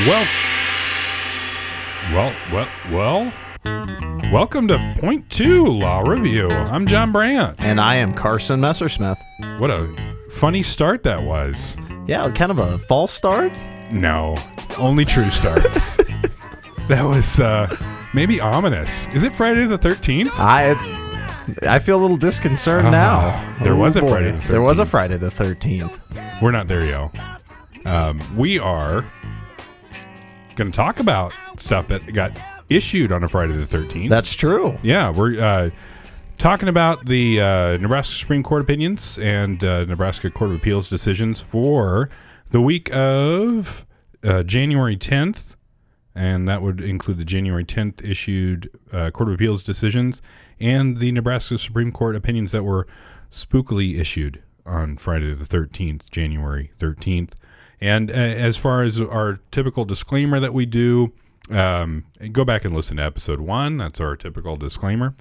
Well, well, well, well. Welcome to Point Two Law Review. I'm John Brandt. And I am Carson Messersmith. What a funny start that was. Yeah, kind of a false start. No, only true starts. that was uh, maybe ominous. Is it Friday the 13th? I I feel a little disconcerted Ah, now. there Oh, was a. Friday the There was a Friday the 13th. We're not there, yo. Um, we are going to talk about stuff that got issued on a Friday the 13th. That's true. Yeah, we're uh, talking about the uh, Nebraska Supreme Court opinions and uh, Nebraska Court of Appeals decisions for the week of uh, January 10th. And that would include the January 10th issued uh, Court of Appeals decisions and the Nebraska Supreme Court opinions that were spookily issued on Friday the 13th, January 13th. And uh, as far as our typical disclaimer that we do, um, go back and listen to episode one. That's our typical disclaimer.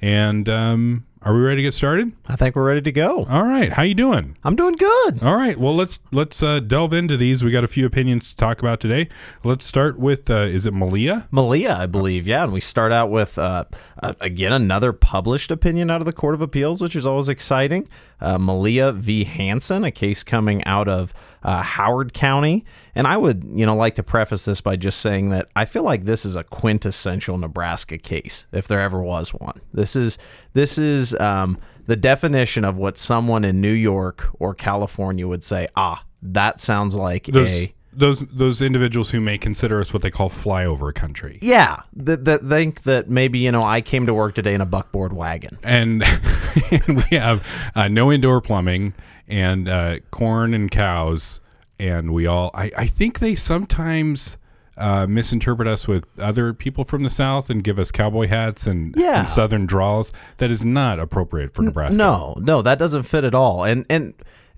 And um, are we ready to get started? I think we're ready to go. All right. How you doing? I'm doing good. All right. Well, let's let's uh, delve into these. We got a few opinions to talk about today. Let's start with uh, is it Melia? Melia, I believe, yeah. And we start out with, uh, uh, again, another published opinion out of the Court of Appeals, which is always exciting. Uh, Melia v. Hansen, a case coming out of uh, Howard County. And I would, you know, like to preface this by just saying that I feel like this is a quintessential Nebraska case, if there ever was one. This is this is um, the definition of what someone in New York or California would say. Ah, that sounds like Those a those those individuals who may consider us what they call flyover country. Yeah, that, that think that maybe you know I came to work today in a buckboard wagon. and, and we have uh, no indoor plumbing and uh, corn and cows and we all I, I think they sometimes uh, misinterpret us with other people from the south and give us cowboy hats and, Yeah. and southern draws that is not appropriate for nebraska No, no, that doesn't fit at all. And and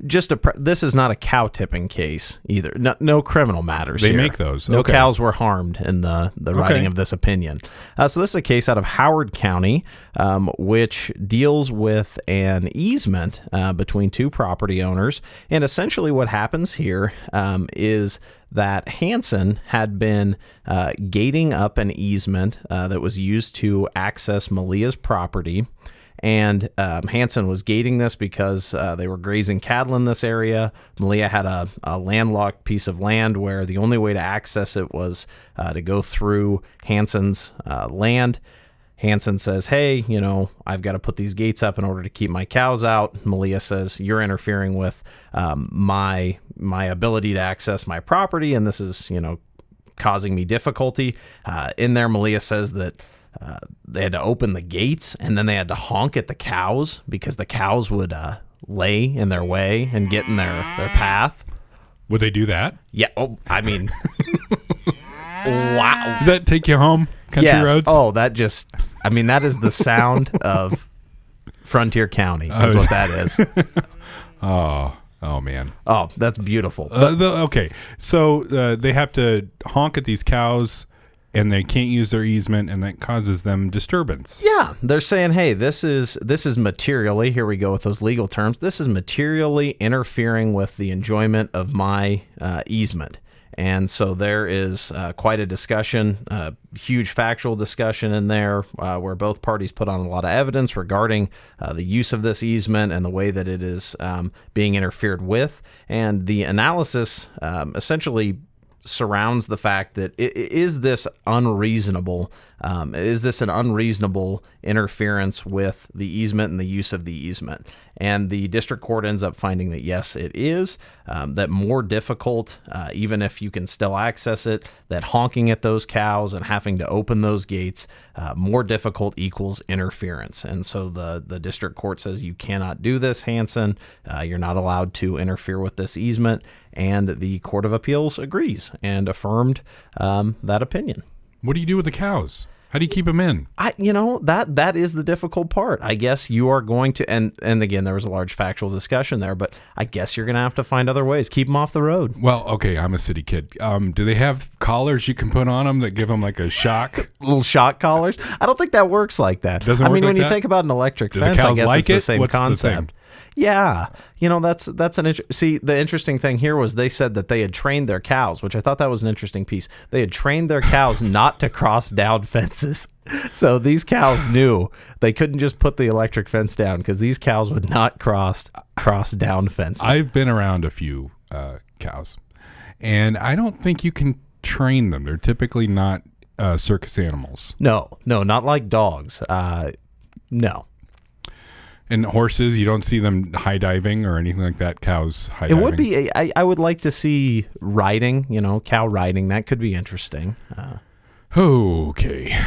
just a this is not a cow tipping case either. No, no criminal matters. They here. make those. No Okay. cows were harmed in the the writing Okay. of this opinion. Uh, so this is a case out of Howard County, um, which deals with an easement uh, between two property owners. And essentially, what happens here um, is that Hansen had been uh, gating up an easement uh, that was used to access Melia's property. And um, Hansen was gating this because uh, they were grazing cattle in this area. Melia had a, a landlocked piece of land where the only way to access it was uh, to go through Hansen's uh, land. Hanson says, Hey, you know, I've got to put these gates up in order to keep my cows out. Melia says, You're interfering with um, my my ability to access my property, and this is, you know, causing me difficulty. Uh, in there, Melia says that uh, they had to open the gates and then they had to honk at the cows because the cows would uh, lay in their way and get in their, their path. would they do that Yeah. Oh, I mean, wow. does that take you home country Yes. roads Oh, that just, I mean, that is the sound of Frontier County, is Oh. what that is. oh oh man Oh, that's beautiful. Uh, the, okay, so uh, they have to honk at these cows, and they can't use their easement, and that causes them disturbance. Yeah, they're saying, "Hey, this is this is materially here we go with those legal terms. This is materially interfering with the enjoyment of my uh, easement." And so there is uh, quite a discussion, uh, huge factual discussion in there, uh, where both parties put on a lot of evidence regarding uh, the use of this easement and the way that it is um, being interfered with. And the analysis um, essentially surrounds the fact that i- i- this unreasonable? Um, is this an unreasonable interference with the easement and the use of the easement? And the district court ends up finding that yes, it is. Um, that more difficult, uh, even if you can still access it, that honking at those cows and having to open those gates, uh, more difficult equals interference. And so the the district court says you cannot do this, Hansen. Uh, you're not allowed to interfere with this easement. And the Court of Appeals agrees and affirmed um, that opinion. What do you do with the cows? How do you keep them in? I, you know, that that is the difficult part. I guess you are going to, and and again, there was a large factual discussion there, but I guess you're going to have to find other ways. Keep them off the road. Well, okay, I'm a city kid. Um, do they have collars you can put on them that give them like a shock? Little shock collars. I don't think that works like that. Doesn't I work mean, like when you think about an electric Do fence, I guess like it's the same What's the concept. Yeah, you know that's that's an inter- see. The interesting thing here was they said that they had trained their cows, which I thought that was an interesting piece. They had trained their cows not to cross down fences, so these cows knew they couldn't just put the electric fence down because these cows would not cross cross down fences. I've been around a few uh, cows, and I don't think you can train them. They're typically not uh, circus animals. no, no, not like dogs. Uh, no, And horses, you don't see them high diving or anything like that. Cows high it diving. would be. I, I would like to see riding. You know, cow riding. That could be interesting. Uh, Okay.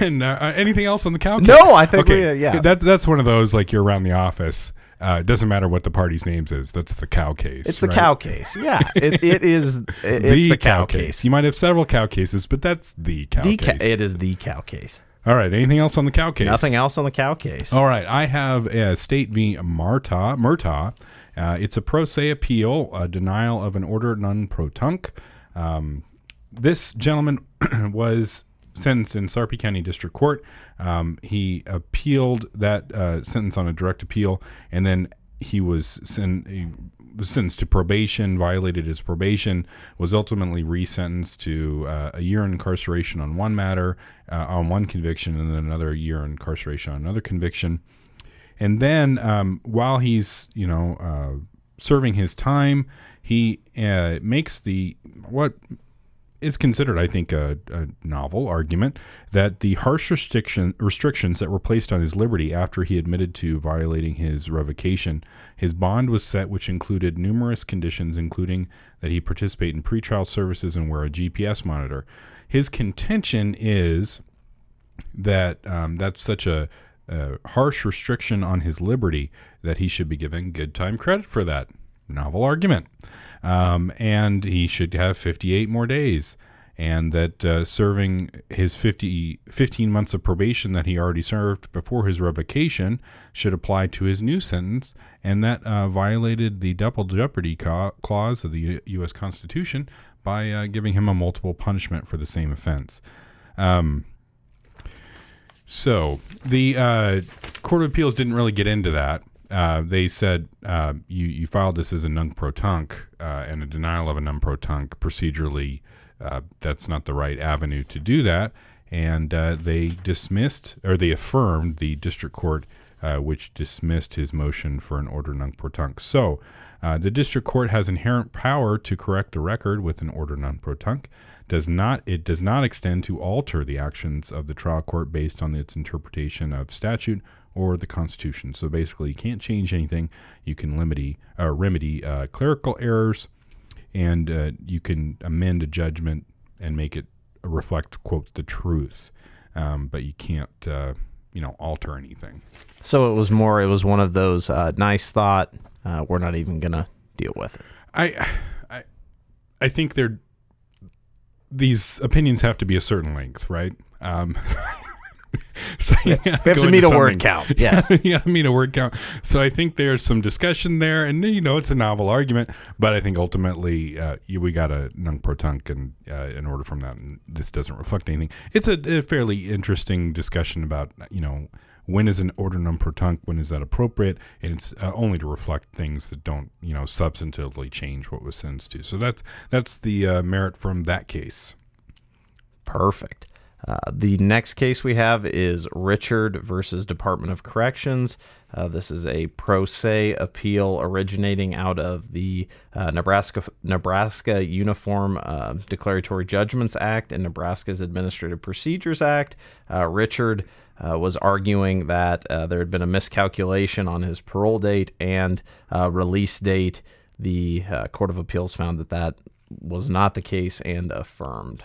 and uh, anything else on the cow? case? No, I think okay. we- yeah. That, that's one of those like you're around the office. Uh, it doesn't matter what the party's names is. That's the cow case. it's the right? cow case. Yeah, it, it is. It, it's the, cow, case. You might have several cow cases, but that's the cow The case. ca- it is the cow case. All right. Anything else on the cow case? Nothing else on the cow case. All right, I have uh, State v. Marta. Murtaugh. Uh, it's a pro se appeal, a denial of an order nunc pro tunc. Um, this gentleman was sentenced in Sarpy County District Court. Um, he appealed that uh, sentence on a direct appeal, and then he was sen- was sentenced to probation, violated his probation, was ultimately resentenced to uh, a year in incarceration on one matter, uh, on one conviction, and then another year in incarceration on another conviction. And then um, while he's, you know, uh, serving his time, he uh, makes the what is considered, I think, a, a novel argument that the harsh restriction restrictions that were placed on his liberty after he admitted to violating his revocation, his bond was set, which included numerous conditions, including that he participate in pretrial services and wear a GPS monitor. His contention is that um, that's such a, a harsh restriction on his liberty that he should be given good time credit for that novel argument. Um, and he should have 58 more days. And that uh, serving his 50, 15 months of probation that he already served before his revocation should apply to his new sentence. And that uh, violated the double jeopardy ca- clause of the U- U.S. Constitution by uh, giving him a multiple punishment for the same offense. Um, so the uh, Court of Appeals didn't really get into that. Uh, they said uh, you you filed this as a nunc pro tunc uh, and a denial of a nunc pro tunc procedurally. Uh, that's not the right avenue to do that, and they dismissed or they affirmed the district court, which dismissed his motion for an order nunc pro tunc. So. The district court has inherent power to correct the record with an order nunc pro tunc. Does not it does not extend to alter the actions of the trial court based on its interpretation of statute or the Constitution. So basically, you can't change anything. You can limit, uh, remedy uh, clerical errors, and uh, you can amend a judgment and make it reflect quote the truth. Um, but you can't uh, you know alter anything. So it was more. It was one of those uh, nice thought. Uh, we're not even gonna deal with it. I, I, I think they're these opinions have to be a certain length, right? Um, so you We have to meet a word count. Yes. yeah, meet a word count. So I think there's some discussion there, and you know it's a novel argument, but I think ultimately uh, you, we got a nunc pro tunc, and uh, in order from that, and this doesn't reflect anything. It's a, a fairly interesting discussion about you know when is an order nunc pro tunc, when is that appropriate, and it's uh, only to reflect things that don't you know substantively change what was sentenced to. So that's that's the uh, merit from that case. Perfect. Uh, the next case we have is Richard versus Department of Corrections. Uh, this is a pro se appeal originating out of the uh, Nebraska Nebraska Uniform uh, Declaratory Judgments Act and Nebraska's Administrative Procedures Act. Uh, Richard was arguing that there had been a miscalculation on his parole date and release date. The Court of Appeals found that that was not the case and affirmed.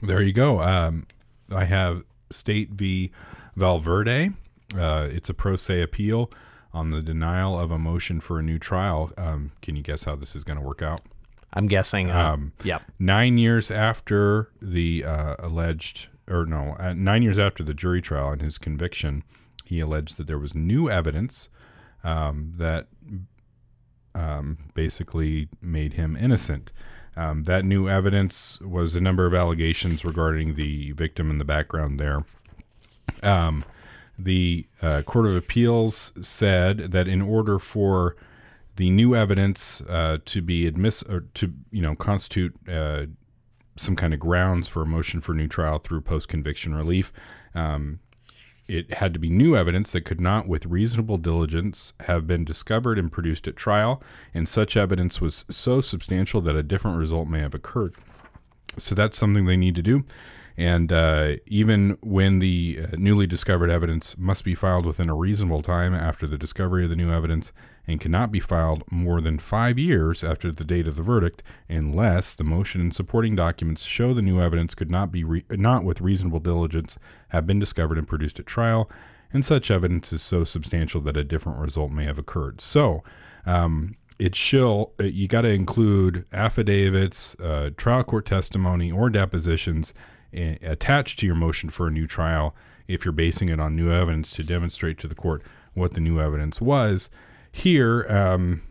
There you go. Um, I have State v. Valverde. Uh, it's a pro se appeal on the denial of a motion for a new trial. Um, can you guess how this is going to work out? I'm guessing. Uh, Um, yep. Nine years after the uh, alleged, or no, uh, nine years after the jury trial and his conviction, he alleged that there was new evidence um, that um, basically made him innocent. Um, that new evidence was a number of allegations regarding the victim in the background there. Um, the uh, Court of Appeals said that in order for the new evidence uh, to be admiss or to you know constitute uh, some kind of grounds for a motion for new trial through post conviction relief. Um, it had to be new evidence that could not, with reasonable diligence, have been discovered and produced at trial, and such evidence was so substantial that a different result may have occurred. So that's something they need to do. And uh, even when the uh, newly discovered evidence must be filed within a reasonable time after the discovery of the new evidence and cannot be filed more than five years after the date of the verdict, unless the motion and supporting documents show the new evidence could not be re- not with reasonable diligence have been discovered and produced at trial, and such evidence is so substantial that a different result may have occurred. So. Um, it shall uh, you got to include affidavits, uh, trial court testimony, or depositions uh, attached to your motion for a new trial if you're basing it on new evidence to demonstrate to the court what the new evidence was. Here, um,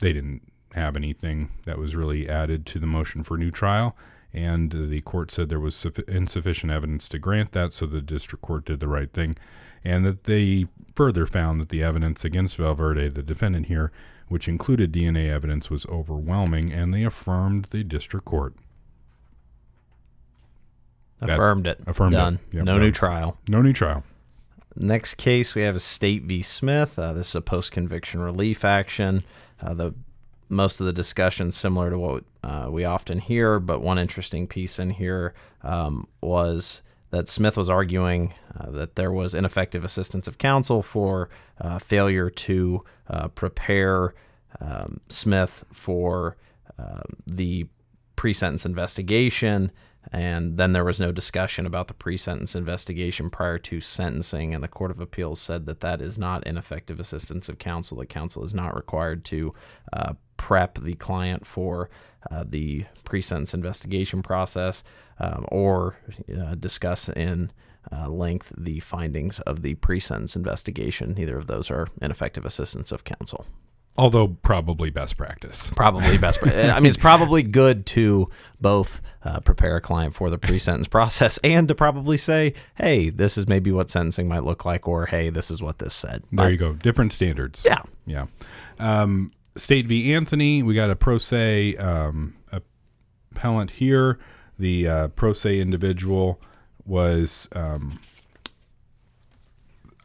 they didn't have anything that was really added to the motion for new trial, and the court said there was suffi- insufficient evidence to grant that, so the district court did the right thing, and that they further found that the evidence against Valverde, the defendant here, which included DNA evidence, was overwhelming, and they affirmed the district court. That's Affirmed it. affirmed it. Yep, no done. new trial. No new trial. Next case, we have a State v. Smith. Uh, this is a post conviction relief action. Uh, the most of the discussion similar to what uh, we often hear, but one interesting piece in here um, was that Smith was arguing uh, that there was ineffective assistance of counsel for uh, failure to uh, prepare um, Smith for um, the pre-sentence investigation and then there was no discussion about the pre-sentence investigation prior to sentencing and the court of appeals said that that is not ineffective assistance of counsel that counsel is not required to uh, prep the client for uh, the pre-sentence investigation process um, or uh, discuss in uh, length the findings of the pre-sentence investigation. Neither of those are ineffective assistance of counsel Although probably best practice. probably best. pra- I mean, it's probably good to both uh, prepare a client for the pre-sentence process and to probably say, "Hey, this is maybe what sentencing might look like," or "Hey, this is what this said." There you go. Different standards. Yeah. Yeah. Um, State v. Anthony, we got a pro se um, appellant here. The uh, pro se individual was um,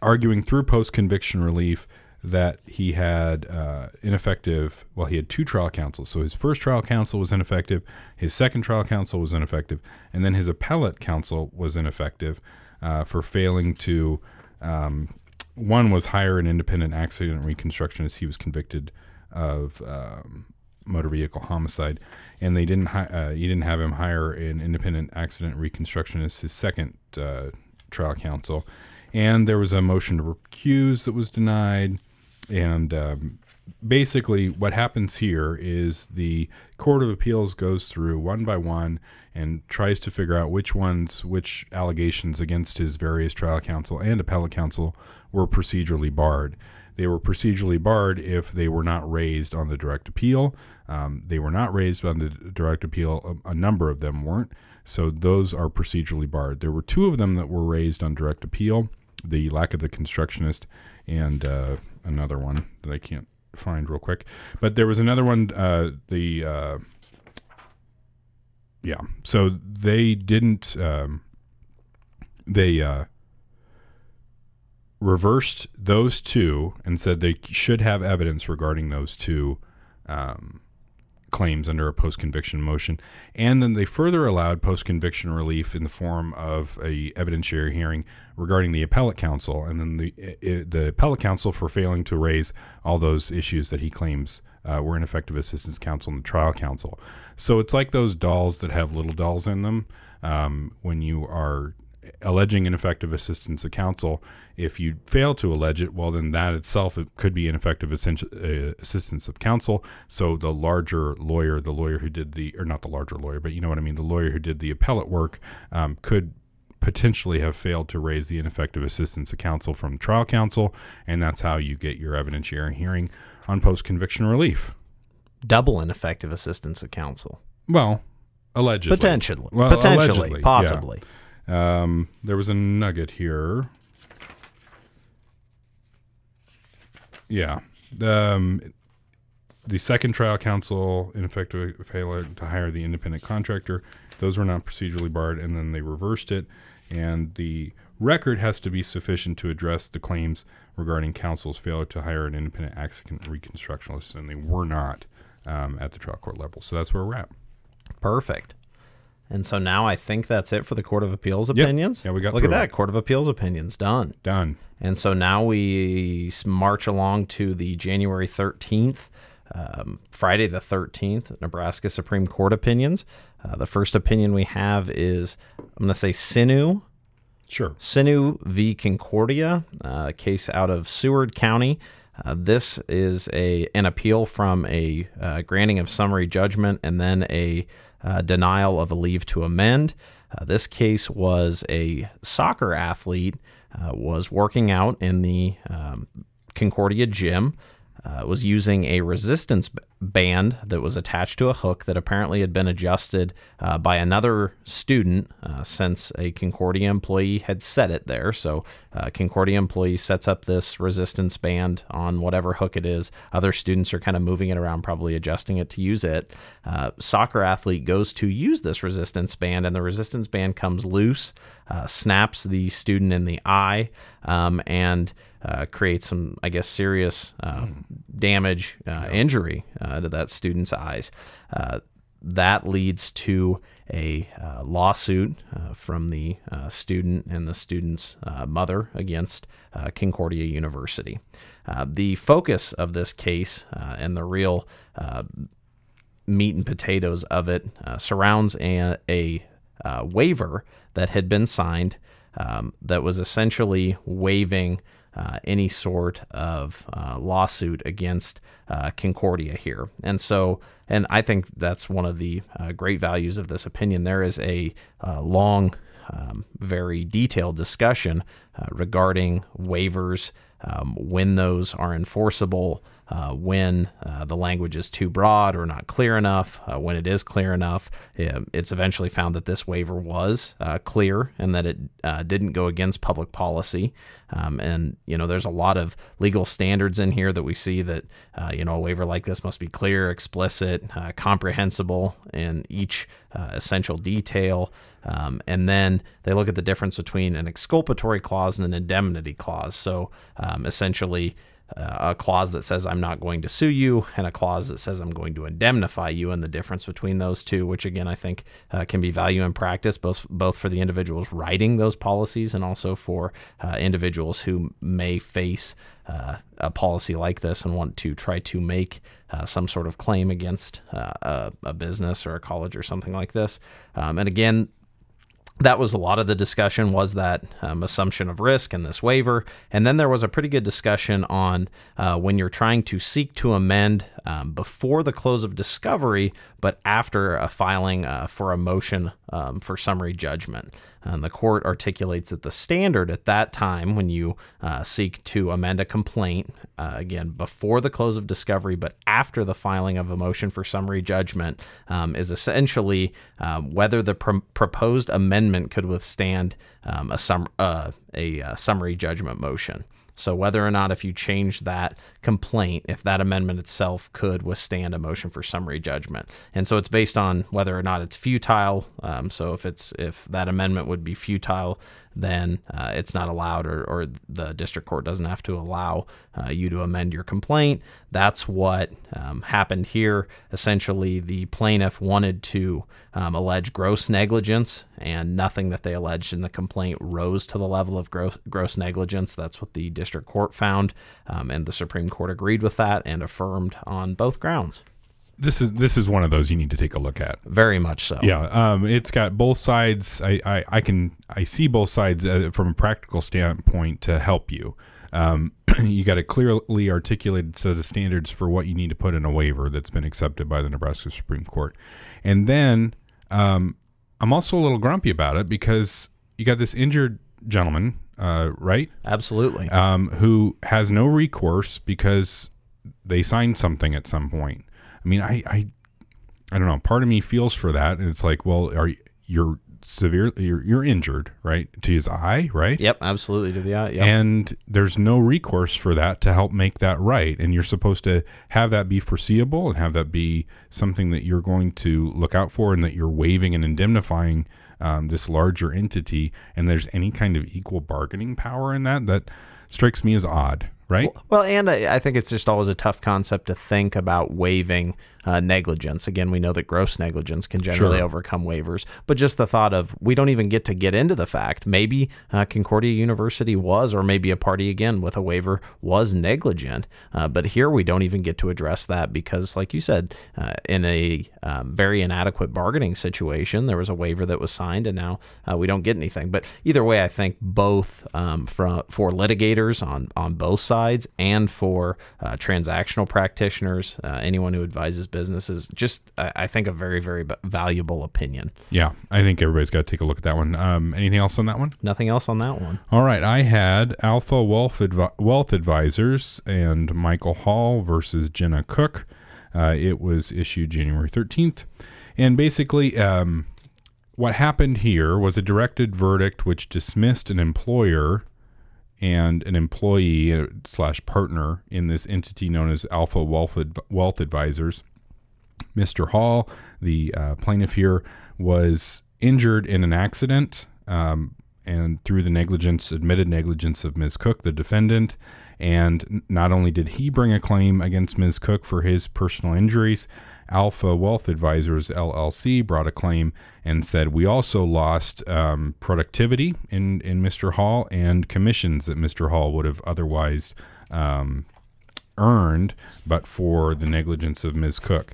arguing through post conviction relief that he had uh, ineffective. Well, he had two trial counsels. So his first trial counsel was ineffective, his second trial counsel was ineffective, and then his appellate counsel was ineffective uh, for failing to. Um, one was hire an independent accident reconstructionist. He was convicted of um, motor vehicle homicide, and they didn't. Hi- uh, you didn't have him hire an independent accident reconstructionist. His second uh, trial counsel, and there was a motion to recuse that was denied. And um, basically, what happens here is the Court of Appeals goes through one by one and tries to figure out which ones, which allegations against his various trial counsel and appellate counsel were procedurally barred. They were procedurally barred if they were not raised on the direct appeal. Um, they were not raised on the direct appeal. A, a number of them weren't. So those are procedurally barred. There were two of them that were raised on direct appeal the lack of the constructionist and uh, another one that I can't find real quick. But there was another one, uh, the. Uh, yeah. So they didn't. Um, they uh, reversed those two and said they should have evidence regarding those two um, claims under a post conviction motion, and then they further allowed post conviction relief in the form of a evidentiary hearing regarding the appellate counsel, and then the the appellate counsel for failing to raise all those issues that he claims uh, were ineffective assistance counsel and the trial counsel. So it's like those dolls that have little dolls in them. Um, when you are alleging ineffective assistance of counsel, if you fail to allege it, well, then that itself it could be ineffective uh, assistance of counsel. So the larger lawyer, the lawyer who did the, or not the larger lawyer, but you know what I mean, the lawyer who did the appellate work um, could potentially have failed to raise the ineffective assistance of counsel from trial counsel, and that's how you get your evidentiary hearing on post conviction relief. Double ineffective assistance of counsel. Well, allegedly. Potentially. Well, Potentially. allegedly, yeah. Um, there was a nugget here. Yeah. Um, the second trial counsel in ineffective failure to hire the independent contractor. Those were not procedurally barred, and then they reversed it. And the record has to be sufficient to address the claims regarding counsel's failure to hire an independent accident reconstructionist, and they were not um, at the trial court level. So that's where we're at. Perfect. And so now I think that's it for the Court of Appeals opinions. Yeah, we got Look at that. it. Court of Appeals opinions done. Done. And so now we march along to the January 13th, um, Friday the 13th, Nebraska Supreme Court opinions. Uh, the first opinion we have is, I'm going to say Sinu. Sure. Sinu v. Concordia, uh, case out of Seward County. Uh, this is a an appeal from a uh, granting of summary judgment and then a uh, denial of a leave to amend. Uh, this case was a soccer athlete uh, was working out in the um, Concordia gym. Uh, was using a resistance band that was attached to a hook that apparently had been adjusted uh, by another student uh, since a Concordia employee had set it there. So, uh, Concordia employee sets up this resistance band on whatever hook it is. Other students are kind of moving it around, probably adjusting it to use it. Uh, soccer athlete goes to use this resistance band, and the resistance band comes loose, uh, snaps the student in the eye, um, and uh, creates some, I guess, serious uh, damage, uh, injury uh, to that student's eyes. Uh, that leads to a uh, lawsuit uh, from the uh, student and the student's uh, mother against uh, Concordia University. Uh, the focus of this case uh, and the real uh, meat and potatoes of it uh, surrounds a, a uh, waiver that had been signed um, that was essentially waiving uh, any sort of uh, lawsuit against uh, Concordia here. And so, and I think that's one of the uh, great values of this opinion. There is a uh, long, um, very detailed discussion regarding waivers, um, when those are enforceable, uh, when uh, the language is too broad or not clear enough, uh, when it is clear enough. Um, It's eventually found that this waiver was uh, clear and that it uh, didn't go against public policy. Um, and, you know, there's a lot of legal standards in here that we see that, uh, you know, a waiver like this must be clear, explicit, comprehensible in each essential detail. Um, and then they look at the difference between an exculpatory clause and an indemnity clause. So um, essentially, a clause that says I'm not going to sue you, and a clause that says I'm going to indemnify you, and the difference between those two, which again I think uh, can be value in practice, both both for the individuals writing those policies and also for uh, individuals who may face uh, a policy like this and want to try to make uh, some sort of claim against uh, a, a business or a college or something like this. Um, and again, that was a lot of the discussion was that um, assumption of risk and this waiver. And then there was a pretty good discussion on uh, when you're trying to seek to amend um, before the close of discovery but after a filing uh, for a motion um, for summary judgment and the court articulates that the standard at that time when you uh, seek to amend a complaint uh, again before the close of discovery but after the filing of a motion for summary judgment um, is essentially um, whether the pr- proposed amendment could withstand um, a, sum- uh, a, uh summary judgment motion. So whether or not if you change that complaint, if that amendment itself could withstand a motion for summary judgment, and so it's based on whether or not it's futile. Um, so if it's if that amendment would be futile, then uh, it's not allowed, or, or the district court doesn't have to allow uh, you to amend your complaint. That's what um, happened here. Essentially, the plaintiff wanted to um, allege gross negligence, and nothing that they alleged in the complaint rose to the level of gross, gross negligence. That's what the district court found, um, and the Supreme Court agreed with that and affirmed on both grounds. This is this is one of those you need to take a look at. Very much so. Yeah, um, it's got both sides. I, I, I can I see both sides uh, from a practical standpoint to help you. Um, you got a clearly articulated set of standards for what you need to put in a waiver that's been accepted by the Nebraska Supreme Court, and then um, I'm also a little grumpy about it because you got this injured gentleman, uh, right, Absolutely. um, who has no recourse because they signed something at some point. I mean, I, I, I don't know. Part of me feels for that, and it's like, well, are you- you're severely you're, you're injured, right, to his eye, right? Yep, absolutely to the eye. Yep. And there's no recourse for that to help make that right. And you're supposed to have that be foreseeable and have that be something that you're going to look out for and that you're waiving and indemnifying um, this larger entity. And there's any kind of equal bargaining power in that that strikes me as odd, right? Well, and I, I think it's just always a tough concept to think about waiving uh, negligence. Again, we know that gross negligence can generally Sure. overcome waivers, but just the thought of we don't even get to get into the fact maybe uh, Concordia University was, or maybe a party again with a waiver was negligent, uh, but here we don't even get to address that because, like you said, uh, in a um, very inadequate bargaining situation, there was a waiver that was signed, and now uh, we don't get anything. But either way, I think both um, for for litigators on on both sides and for uh, transactional practitioners, uh, anyone who advises businesses, just I, I think a very very valuable opinion. Yeah, I think everybody's got to take a look at that one. Um, anything else on that one? Nothing else on that one. All right, I had Alpha Wealth, Advi- Wealth Advisors and Michael Hall versus Jenna Cook. Uh, it was issued January 13th. And basically, um, what happened here was a directed verdict which dismissed an employer and an employee uh, slash partner in this entity known as Alpha Wealth, Wealth Advisors. Mr. Hall, the uh, plaintiff here, was injured in an accident, um, and through the negligence, admitted negligence of Ms. Cook, the defendant. And not only did he bring a claim against Ms. Cook for his personal injuries, Alpha Wealth Advisors LLC brought a claim and said we also lost um, productivity in in Mr. Hall and commissions that Mr. Hall would have otherwise um, earned, but for the negligence of Ms. Cook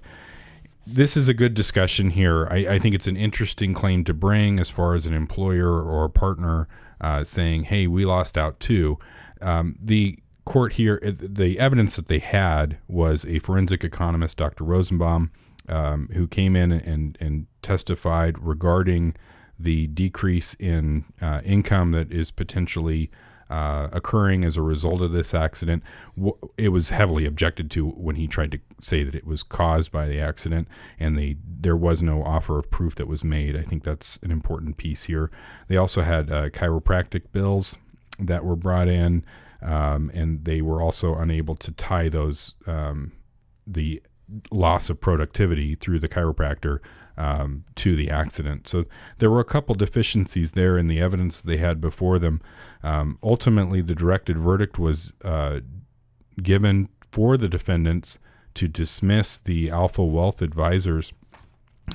this is a good discussion here. I, I think it's an interesting claim to bring as far as an employer or a partner uh, saying, "Hey, we lost out too." Um, the court here, the evidence that they had was a forensic economist, Dr. Rosenbaum, um, who came in and and testified regarding the decrease in uh, income that is potentially uh, occurring as a result of this accident. It was heavily objected to when he tried to say that it was caused by the accident, and they there was no offer of proof that was made. I think that's an important piece here. They also had uh, chiropractic bills that were brought in, um, and they were also unable to tie those um, the loss of productivity through the chiropractor um, to the accident. So there were a couple deficiencies there in the evidence they had before them. Um, ultimately, the directed verdict was uh, given for the defendants to dismiss the Alpha Wealth Advisors,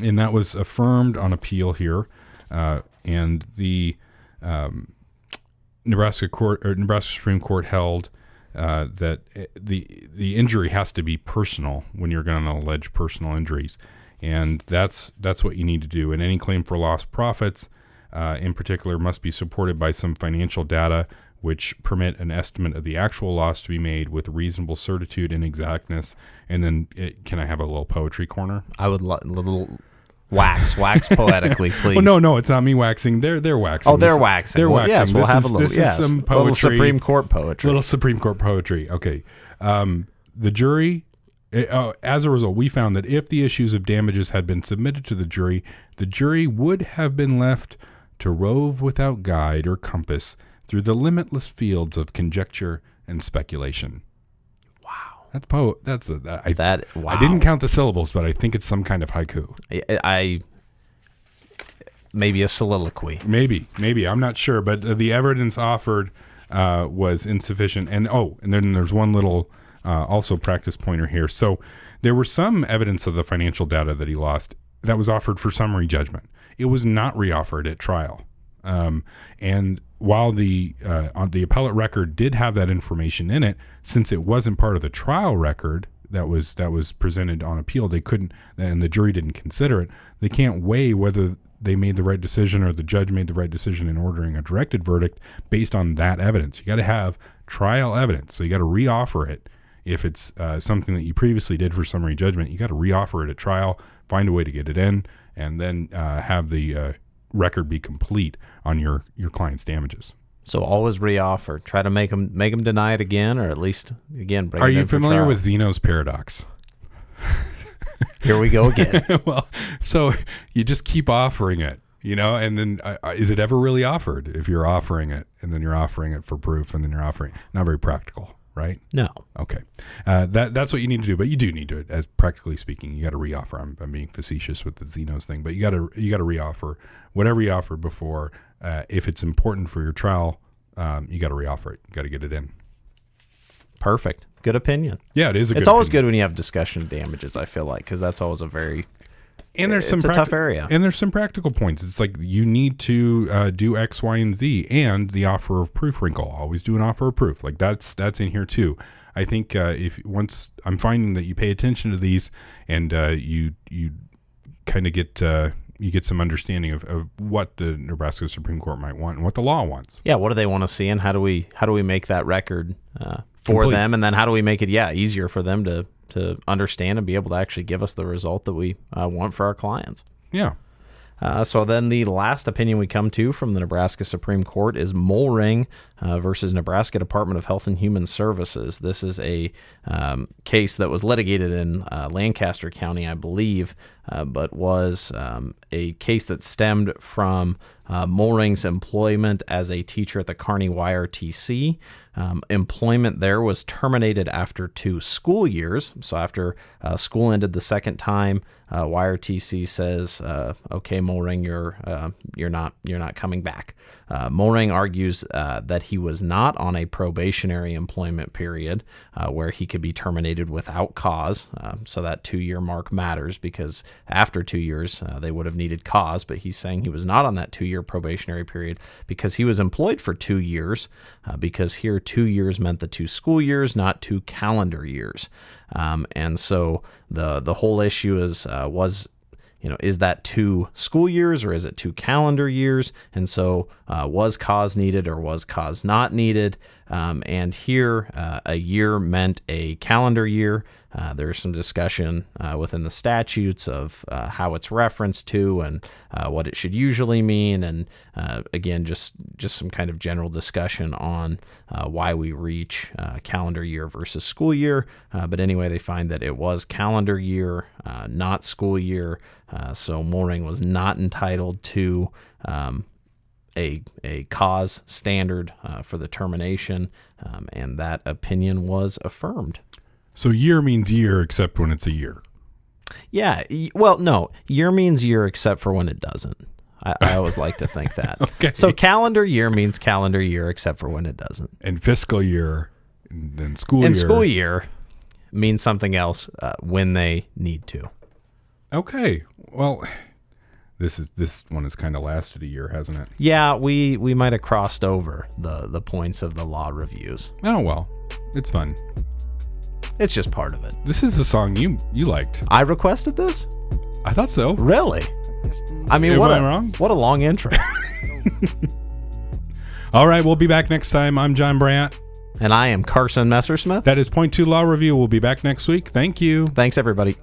and that was affirmed on appeal here. Uh, and the um, Nebraska court or Nebraska Supreme Court held uh, that uh, the the injury has to be personal when you're going to allege personal injuries, and that's that's what you need to do. And any claim for lost profits, uh, in particular, must be supported by some financial data which permit an estimate of the actual loss to be made with reasonable certitude and exactness. And then, it, can I have a little poetry corner? I would lo- little wax wax poetically, please. Well, no, no, it's not me waxing. They're they're waxing. Oh, they're This- waxing. They're Well, waxing. Yes, we'll have a little. This yes, is some little. Supreme Court poetry. Little Supreme Court poetry. Okay. Um, the jury, eh, uh, as a result, we found that if the issues of damages had been submitted to the jury, the jury would have been left to rove without guide or compass through the limitless fields of conjecture and speculation. That's po. That's a. I, That wow. I didn't count the syllables, but I think it's some kind of haiku. I, I maybe a soliloquy. Maybe, maybe I'm not sure, but uh, the evidence offered uh, was insufficient. And oh, and then there's one little uh, also practice pointer here. So there were some evidence of the financial data that he lost that was offered for summary judgment. It was not reoffered at trial. Um, and while the uh, on the appellate record did have that information in it, since it wasn't part of the trial record that was that was presented on appeal, they couldn't, and the jury didn't consider it. They can't weigh whether they made the right decision or the judge made the right decision in ordering a directed verdict based on that evidence. You got to have trial evidence, so you got to reoffer it. If it's uh, something that you previously did for summary judgment, you got to reoffer it at trial, find a way to get it in, and then uh, have the uh, record be complete on your your client's damages. So always reoffer. Try to make them make them deny it again, or at least again. Bring Are it you familiar with Zeno's paradox? Here we go again. well, so you just keep offering it You know, and then uh, uh, is it ever really offered if you're offering it and then you're offering it for proof and then you're offering not very practical, right? No. Okay, uh, that that's what you need to do, but you do need to, it as practically speaking, you got to reoffer. I'm, I'm being facetious with the Zeno's thing, but you got to you got to reoffer whatever you offered before. Uh, if it's important for your trial, um, you got to reoffer it. You got to get it in. Perfect. Good opinion. Yeah, it is. A It's good always opinion. good when you have discussion damages. I feel like because that's always a very and there's some practi- tough area. and there's some practical points it's like you need to uh, do x y and z and the offer of proof wrinkle always do an offer of proof like that's that's in here too i think uh, if once i'm finding that you pay attention to these and uh, you you kind of get uh, you get some understanding of, of what the nebraska supreme court might want and what the law wants yeah. What do they want to see, and how do we how do we make that record uh, for Complete. them, and then how do we make it yeah easier for them to to understand and be able to actually give us the result that we uh, want for our clients. yeah Uh, so then the last opinion we come to from the Nebraska Supreme Court is Mollring uh, versus Nebraska Department of Health and Human Services. This is a um, case that was litigated in uh, Lancaster County, I believe, uh, but was um, a case that stemmed from uh, Mollring's employment as a teacher at the Kearney YRTC. Um, employment there was terminated after two school years. So after uh, school ended the second time, uh, YRTC says, uh, "Okay, Mollring, you're uh, you're not you're not coming back." Uh, Mollring argues uh, that he was not on a probationary employment period uh, where he could be terminated without cause. Um, so that two-year mark matters because after two years uh, they would have needed cause. But he's saying he was not on that two-year probationary period because he was employed for two years. Because here two years meant the two school years, not two calendar years. Um, and so the the whole issue is uh, was you know is that two school years or is it two calendar years? And so uh, was cause needed or was cause not needed? Um, and here uh, a year meant a calendar year. Uh, there's some discussion uh, within the statutes of uh, how it's referenced to and uh, what it should usually mean, and uh, again, just just some kind of general discussion on why we reach calendar year versus school year. But anyway, they find that it was calendar year, not school year. So Mollring was not entitled to um, a, a cause standard for the termination, um, and that opinion was affirmed. So year means year except when it's a year Yeah, well, no, year means year except for when it doesn't. I, I always like to think that. Okay. So calendar year means calendar year except for when it doesn't. and fiscal year and then school And year school year means something else uh, when they need to. Okay. Well, this is this one has kind of lasted a year, hasn't it? Yeah, we we might have crossed over the the points of the law reviews. Oh well, it's fun. It's just part of it. This is the song you you liked. I requested this. I thought so. Really? I mean, Am what I a wrong? what a long intro. All right, we'll be back next time. I'm John Brandt. and I am Carson Messersmith. That is Point Two Law Review. We'll be back next week. Thank you. Thanks everybody.